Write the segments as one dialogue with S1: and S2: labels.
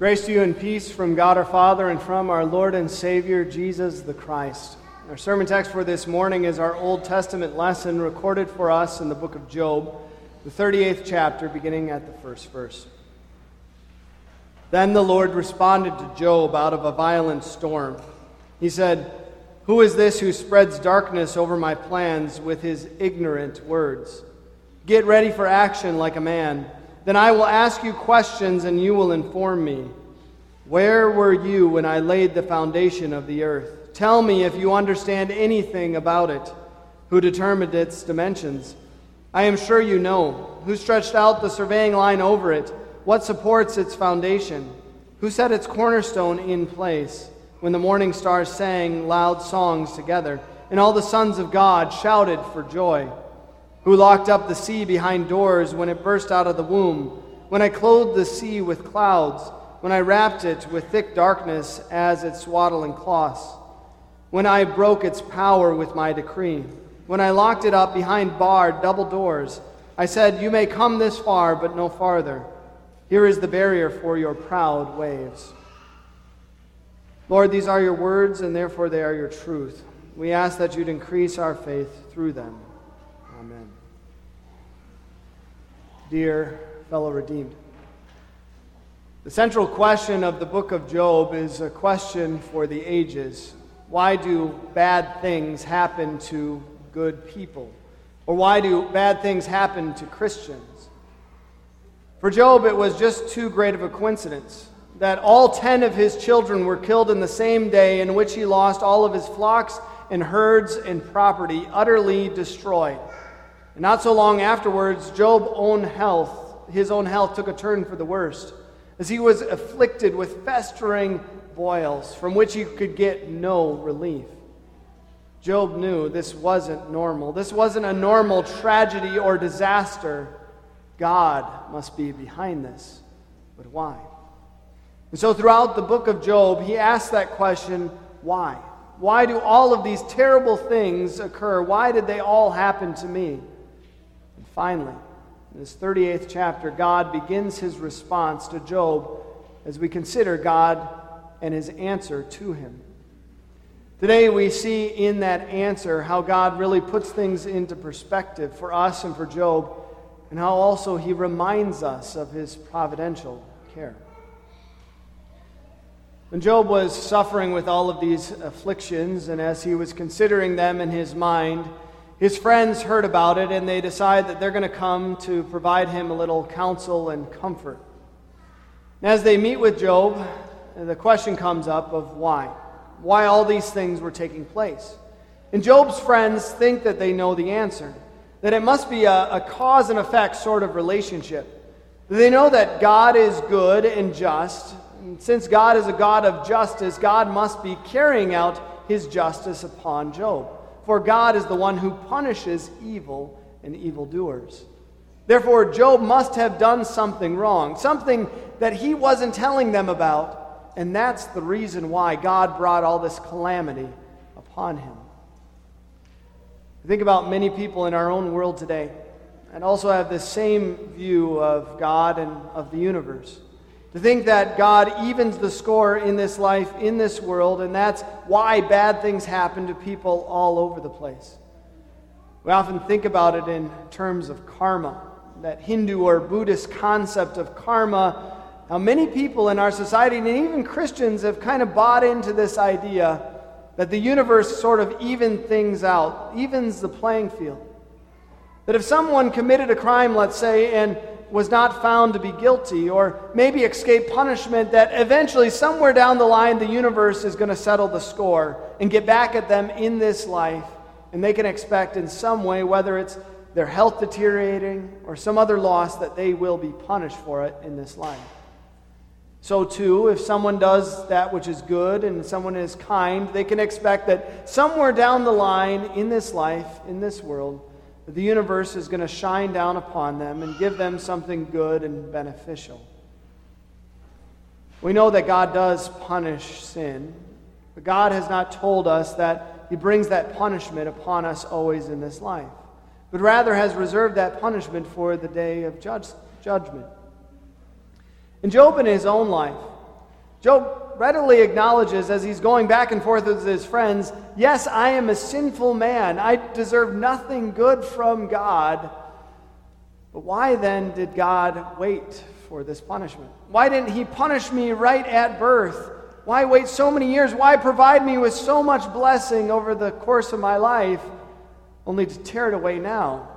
S1: Grace to you and peace from God our Father and from our Lord and Savior, Jesus the Christ. Our sermon text for this morning is our Old Testament lesson recorded for us in the book of Job, the 38th chapter, beginning at the first verse. Then the Lord responded to Job out of a violent storm. He said, Who is this who spreads darkness over my plans with his ignorant words? Get ready for action like a man. Then I will ask you questions and you will inform me. Where were you when I laid the foundation of the earth? Tell me if you understand anything about it. Who determined its dimensions? I am sure you know. Who stretched out the surveying line over it? What supports its foundation? Who set its cornerstone in place when the morning stars sang loud songs together and all the sons of God shouted for joy? Who locked up the sea behind doors when it burst out of the womb, when I clothed the sea with clouds, when I wrapped it with thick darkness as its swaddling cloths, when I broke its power with my decree, when I locked it up behind barred double doors. I said, You may come this far, but no farther. Here is the barrier for your proud waves. Lord, these are your words, and therefore they are your truth. We ask that you'd increase our faith through them. Amen. Dear fellow redeemed, the central question of the book of Job is a question for the ages. Why do bad things happen to good people? Or why do bad things happen to Christians? For Job, it was just too great of a coincidence that all ten of his children were killed in the same day in which he lost all of his flocks and herds and property, utterly destroyed. And not so long afterwards, Job's own health, his own health took a turn for the worst, as he was afflicted with festering boils from which he could get no relief. Job knew this wasn't normal. This wasn't a normal tragedy or disaster. God must be behind this. But why? And so, throughout the book of Job, he asks that question why? Why do all of these terrible things occur? Why did they all happen to me? Finally, in this 38th chapter, God begins his response to Job as we consider God and his answer to him. Today, we see in that answer how God really puts things into perspective for us and for Job, and how also he reminds us of his providential care. When Job was suffering with all of these afflictions, and as he was considering them in his mind, his friends heard about it and they decide that they're going to come to provide him a little counsel and comfort. And as they meet with Job, the question comes up of why. Why all these things were taking place. And Job's friends think that they know the answer, that it must be a, a cause and effect sort of relationship. They know that God is good and just. And since God is a God of justice, God must be carrying out his justice upon Job for God is the one who punishes evil and evildoers. Therefore, Job must have done something wrong, something that he wasn't telling them about, and that's the reason why God brought all this calamity upon him. think about many people in our own world today and also have the same view of God and of the universe. To think that God evens the score in this life, in this world, and that's why bad things happen to people all over the place. We often think about it in terms of karma, that Hindu or Buddhist concept of karma. How many people in our society, and even Christians, have kind of bought into this idea that the universe sort of evens things out, evens the playing field. That if someone committed a crime, let's say, and was not found to be guilty, or maybe escape punishment, that eventually, somewhere down the line, the universe is going to settle the score and get back at them in this life. And they can expect in some way, whether it's their health deteriorating or some other loss, that they will be punished for it in this life. So, too, if someone does that which is good and someone is kind, they can expect that somewhere down the line in this life, in this world, that the universe is going to shine down upon them and give them something good and beneficial. We know that God does punish sin, but God has not told us that He brings that punishment upon us always in this life, but rather has reserved that punishment for the day of judge, judgment. And Job, in his own life, Job readily acknowledges as he's going back and forth with his friends yes, I am a sinful man. I deserve nothing good from God. But why then did God wait for this punishment? Why didn't He punish me right at birth? Why wait so many years? Why provide me with so much blessing over the course of my life only to tear it away now?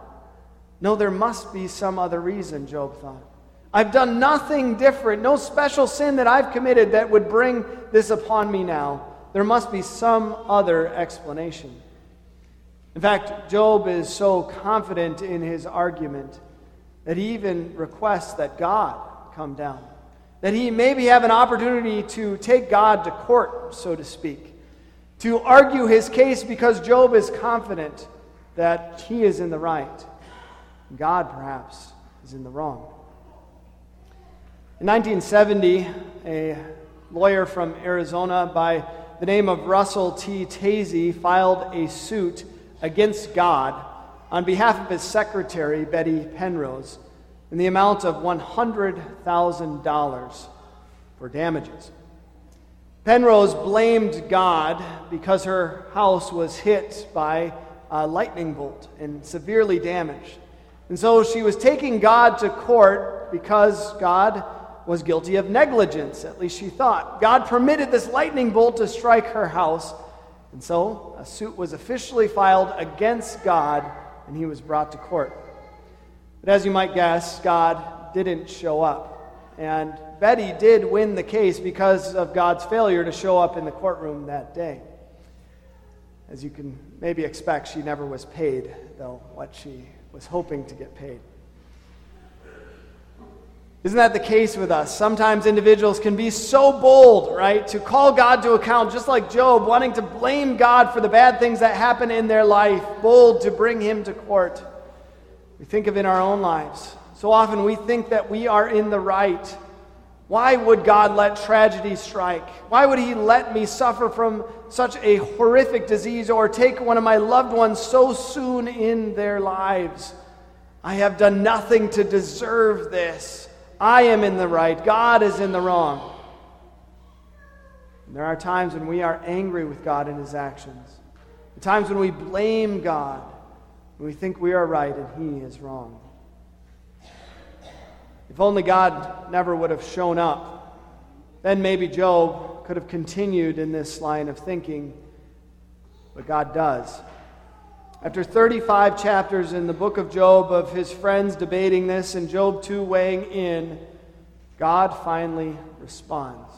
S1: No, there must be some other reason, Job thought. I've done nothing different, no special sin that I've committed that would bring this upon me now. There must be some other explanation. In fact, Job is so confident in his argument that he even requests that God come down, that he maybe have an opportunity to take God to court, so to speak, to argue his case because Job is confident that he is in the right. God, perhaps, is in the wrong. In 1970, a lawyer from Arizona by the name of Russell T. Tansie filed a suit against God on behalf of his secretary, Betty Penrose, in the amount of $100,000 for damages. Penrose blamed God because her house was hit by a lightning bolt and severely damaged. And so she was taking God to court because God was guilty of negligence, at least she thought. God permitted this lightning bolt to strike her house, and so a suit was officially filed against God, and he was brought to court. But as you might guess, God didn't show up. And Betty did win the case because of God's failure to show up in the courtroom that day. As you can maybe expect, she never was paid, though, what she was hoping to get paid. Isn't that the case with us? Sometimes individuals can be so bold, right, to call God to account, just like Job, wanting to blame God for the bad things that happen in their life, bold to bring him to court. We think of in our own lives. So often we think that we are in the right. Why would God let tragedy strike? Why would He let me suffer from such a horrific disease or take one of my loved ones so soon in their lives? I have done nothing to deserve this. I am in the right, God is in the wrong. And there are times when we are angry with God and his actions, the times when we blame God, when we think we are right and he is wrong. If only God never would have shown up, then maybe Job could have continued in this line of thinking, but God does. After 35 chapters in the book of Job of his friends debating this and Job too weighing in, God finally responds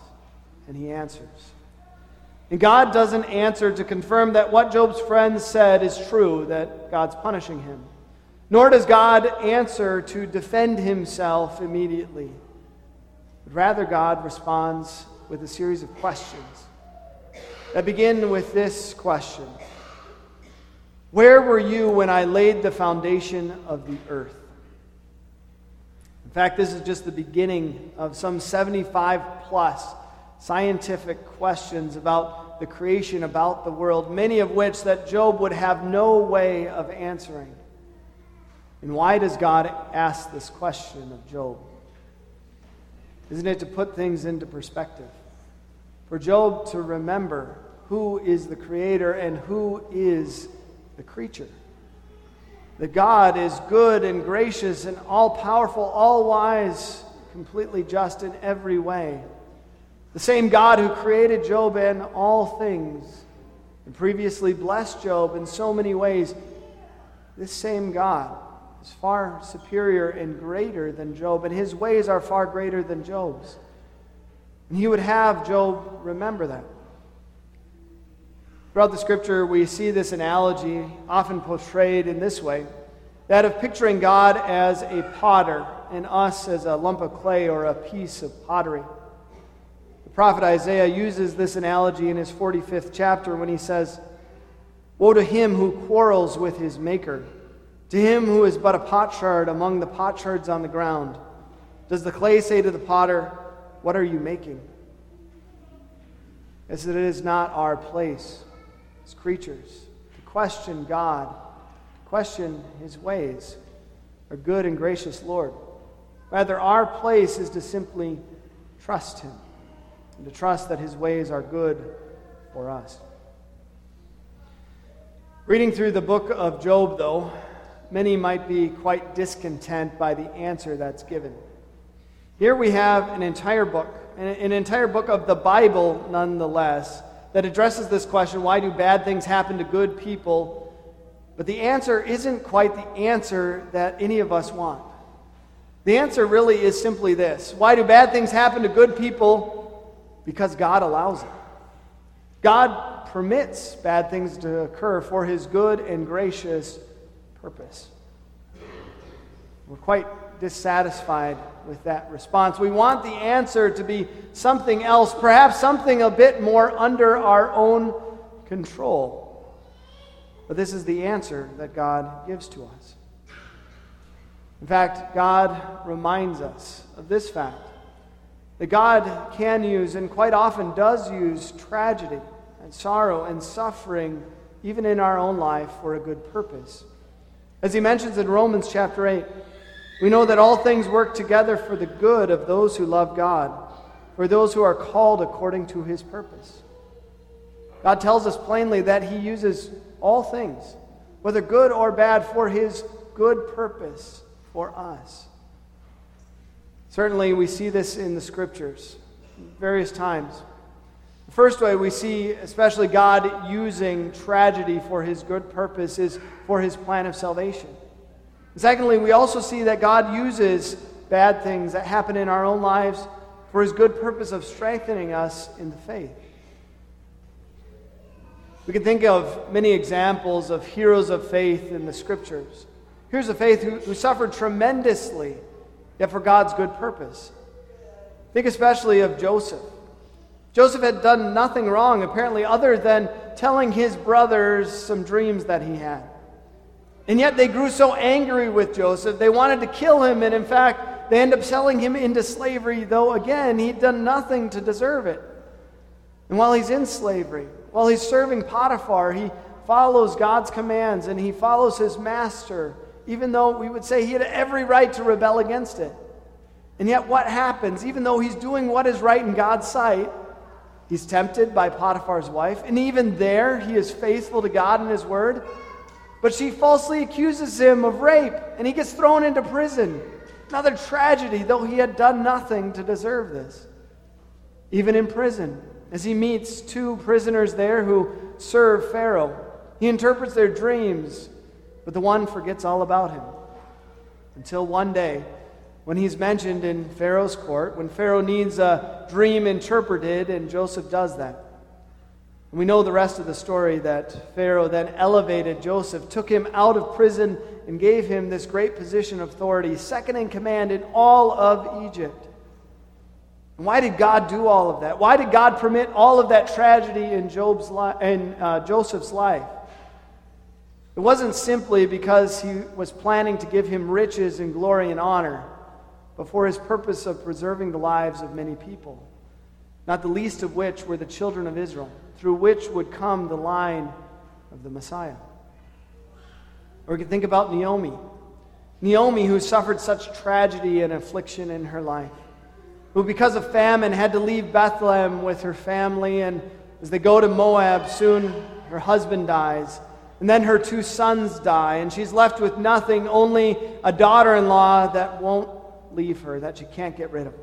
S1: and he answers. And God doesn't answer to confirm that what Job's friends said is true, that God's punishing him. Nor does God answer to defend himself immediately. But rather, God responds with a series of questions that begin with this question where were you when I laid the foundation of the earth? In fact, this is just the beginning of some 75 plus scientific questions about the creation, about the world, many of which that Job would have no way of answering. And why does God ask this question of Job? Isn't it to put things into perspective? For Job to remember who is the creator and who is the creature. That God is good and gracious and all powerful, all wise, completely just in every way. The same God who created Job and all things and previously blessed Job in so many ways, this same God is far superior and greater than Job, and his ways are far greater than Job's. And he would have Job remember that. Throughout the scripture, we see this analogy often portrayed in this way that of picturing God as a potter and us as a lump of clay or a piece of pottery. The prophet Isaiah uses this analogy in his 45th chapter when he says, Woe to him who quarrels with his maker, to him who is but a potsherd among the potsherds on the ground. Does the clay say to the potter, What are you making? As it is not our place as creatures, to question God, question His ways, our good and gracious Lord. Rather, our place is to simply trust Him. and to trust that his ways are good for us. Reading through the book of Job, though, many might be quite discontent by the answer that's given. Here we have an entire book, an entire book of the Bible, nonetheless, that addresses this question why do bad things happen to good people? But the answer isn't quite the answer that any of us want. The answer really is simply this Why do bad things happen to good people? Because God allows it. God permits bad things to occur for his good and gracious purpose. We're quite dissatisfied with that response. We want the answer to be something else, perhaps something a bit more under our own control. But this is the answer that God gives to us. In fact, God reminds us of this fact that God can use and quite often does use tragedy and sorrow and suffering, even in our own life, for a good purpose. As he mentions in Romans chapter 8, we know that all things work together for the good of those who love God, for those who are called according to his purpose. God tells us plainly that he uses all things, whether good or bad, for his good purpose for us. Certainly, we see this in the scriptures various times. The first way we see, especially God using tragedy for his good purpose, is for his plan of salvation. Secondly, we also see that God uses bad things that happen in our own lives for his good purpose of strengthening us in the faith. We can think of many examples of heroes of faith in the scriptures. Here's a faith who, who suffered tremendously, yet for God's good purpose. Think especially of Joseph. Joseph had done nothing wrong, apparently, other than telling his brothers some dreams that he had. And yet they grew so angry with Joseph, they wanted to kill him, and in fact, they end up selling him into slavery, though again, he'd done nothing to deserve it. And while he's in slavery, while he's serving Potiphar, he follows God's commands and he follows his master, even though we would say he had every right to rebel against it. And yet, what happens? Even though he's doing what is right in God's sight, he's tempted by Potiphar's wife. And even there, he is faithful to God and his word. But she falsely accuses him of rape, and he gets thrown into prison. Another tragedy, though he had done nothing to deserve this. Even in prison, as he meets two prisoners there who serve Pharaoh. He interprets their dreams, but the one forgets all about him. Until one day, when he's mentioned in Pharaoh's court, when Pharaoh needs a dream interpreted, and Joseph does that. And we know the rest of the story that Pharaoh then elevated Joseph, took him out of prison, and gave him this great position of authority, second in command in all of Egypt. And why did God do all of that? Why did God permit all of that tragedy in, Job's li- in uh, Joseph's life? It wasn't simply because he was planning to give him riches and glory and honor, but for his purpose of preserving the lives of many people, not the least of which were the children of Israel, through which would come the line of the Messiah. Or we could think about Naomi. Naomi, who suffered such tragedy and affliction in her life who, because of famine, had to leave Bethlehem with her family. And as they go to Moab, soon her husband dies. And then her two sons die. And she's left with nothing, only a daughter in law that won't leave her, that she can't get rid of.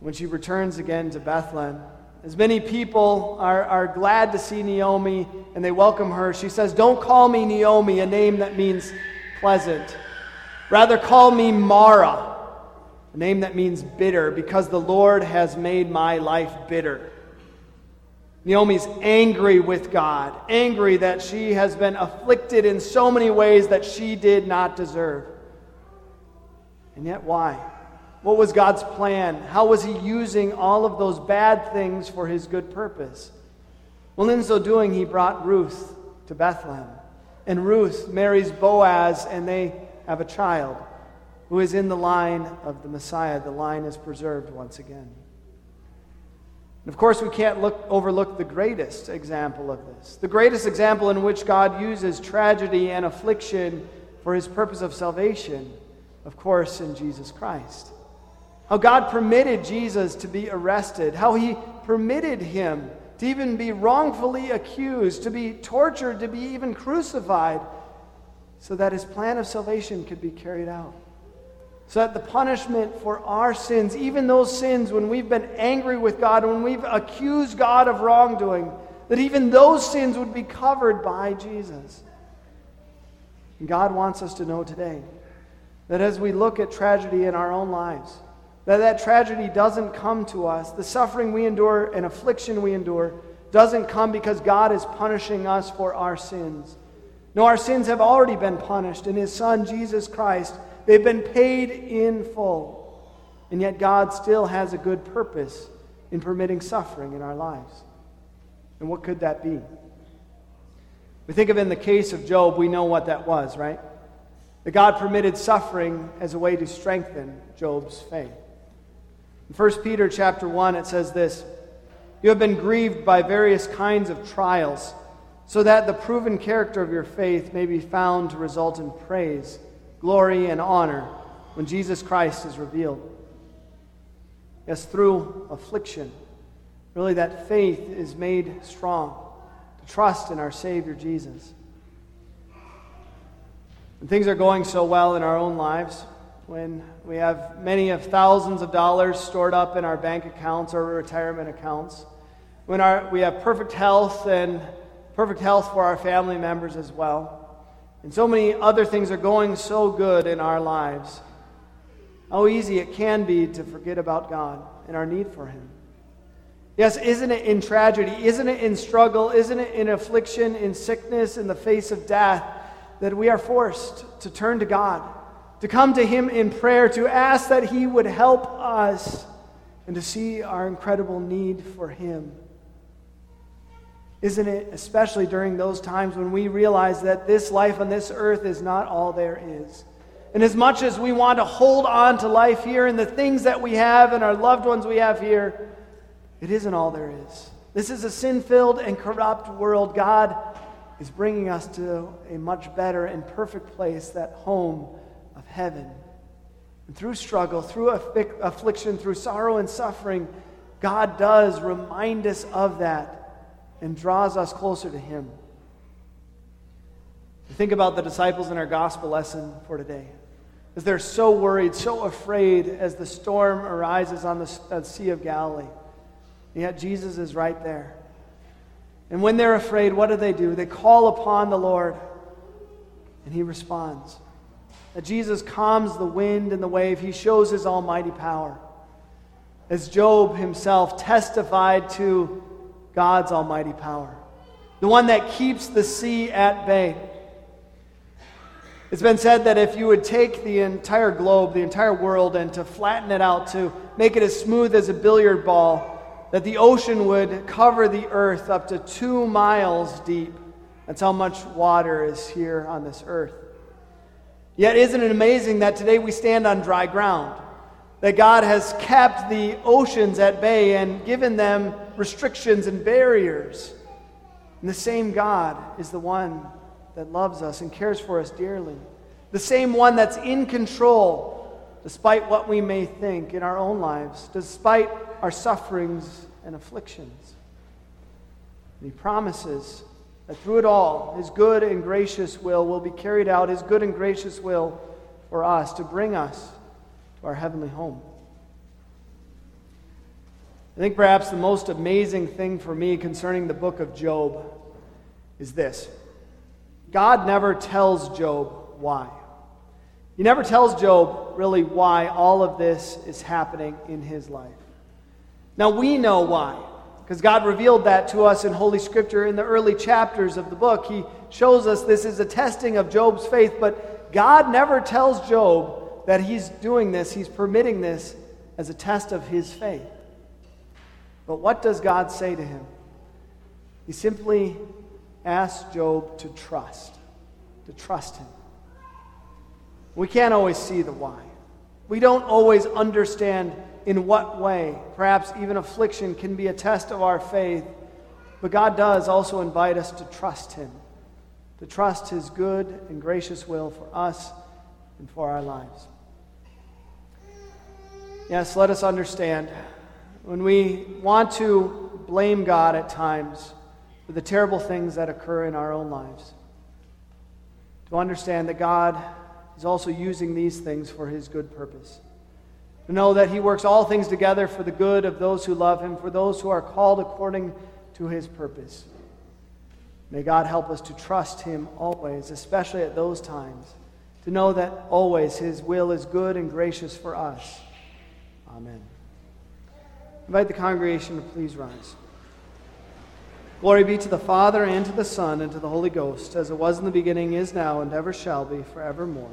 S1: When she returns again to Bethlehem, as many people are, are glad to see Naomi and they welcome her, she says, Don't call me Naomi, a name that means pleasant. Rather, call me Mara a name that means bitter, because the Lord has made my life bitter. Naomi's angry with God, angry that she has been afflicted in so many ways that she did not deserve. And yet, why? What was God's plan? How was He using all of those bad things for His good purpose? Well, in so doing, He brought Ruth to Bethlehem. And Ruth marries Boaz, and they have a child who is in the line of the Messiah. The line is preserved once again. And of course, we can't look, overlook the greatest example of this. The greatest example in which God uses tragedy and affliction for his purpose of salvation, of course, in Jesus Christ. How God permitted Jesus to be arrested, how he permitted him to even be wrongfully accused, to be tortured, to be even crucified, so that his plan of salvation could be carried out. So that the punishment for our sins, even those sins when we've been angry with God, when we've accused God of wrongdoing, that even those sins would be covered by Jesus. And God wants us to know today that as we look at tragedy in our own lives, that that tragedy doesn't come to us. The suffering we endure and affliction we endure doesn't come because God is punishing us for our sins. No, our sins have already been punished in His Son, Jesus Christ. They've been paid in full. And yet, God still has a good purpose in permitting suffering in our lives. And what could that be? We think of in the case of Job, we know what that was, right? That God permitted suffering as a way to strengthen Job's faith. In 1 Peter chapter 1, it says this You have been grieved by various kinds of trials, so that the proven character of your faith may be found to result in praise, glory, and honor when Jesus Christ is revealed. Yes, through affliction, really that faith is made strong to trust in our Savior Jesus. And things are going so well in our own lives, when we have many of thousands of dollars stored up in our bank accounts or retirement accounts, when our, we have perfect health and perfect health for our family members as well, and so many other things are going so good in our lives, how easy it can be to forget about God and our need for Him. Yes, isn't it in tragedy? Isn't it in struggle? Isn't it in affliction, in sickness, in the face of death that we are forced to turn to God? To come to Him in prayer, to ask that He would help us, and to see our incredible need for Him. Isn't it, especially during those times when we realize that this life on this earth is not all there is? And as much as we want to hold on to life here and the things that we have and our loved ones we have here, it isn't all there is. This is a sin filled and corrupt world. God is bringing us to a much better and perfect place, that home heaven. And through struggle, through affliction, through sorrow and suffering, God does remind us of that and draws us closer to Him. Think about the disciples in our gospel lesson for today. As they're so worried, so afraid as the storm arises on the uh, Sea of Galilee. And yet Jesus is right there. And when they're afraid, what do they do? They call upon the Lord, and He responds that Jesus calms the wind and the wave. He shows his almighty power. As Job himself testified to God's almighty power, the one that keeps the sea at bay. It's been said that if you would take the entire globe, the entire world, and to flatten it out, to make it as smooth as a billiard ball, that the ocean would cover the earth up to two miles deep. That's how much water is here on this earth. Yet, isn't it amazing that today we stand on dry ground? That God has kept the oceans at bay and given them restrictions and barriers. And the same God is the one that loves us and cares for us dearly. The same one that's in control despite what we may think in our own lives, despite our sufferings and afflictions. And He promises that through it all, His good and gracious will will be carried out, His good and gracious will for us to bring us to our heavenly home. I think perhaps the most amazing thing for me concerning the book of Job is this God never tells Job why. He never tells Job really why all of this is happening in his life. Now we know why. Because God revealed that to us in Holy Scripture in the early chapters of the book. He shows us this is a testing of Job's faith, but God never tells Job that he's doing this, he's permitting this as a test of his faith. But what does God say to him? He simply asks Job to trust, to trust him. We can't always see the why. We don't always understand in what way, perhaps even affliction, can be a test of our faith. But God does also invite us to trust Him, to trust His good and gracious will for us and for our lives. Yes, let us understand. When we want to blame God at times for the terrible things that occur in our own lives, to understand that God is also using these things for his good purpose. To know that he works all things together for the good of those who love him, for those who are called according to his purpose. May God help us to trust him always, especially at those times, to know that always his will is good and gracious for us. Amen. invite the congregation to please rise. Glory be to the Father, and to the Son, and to the Holy Ghost, as it was in the beginning, is now, and ever shall be, forevermore.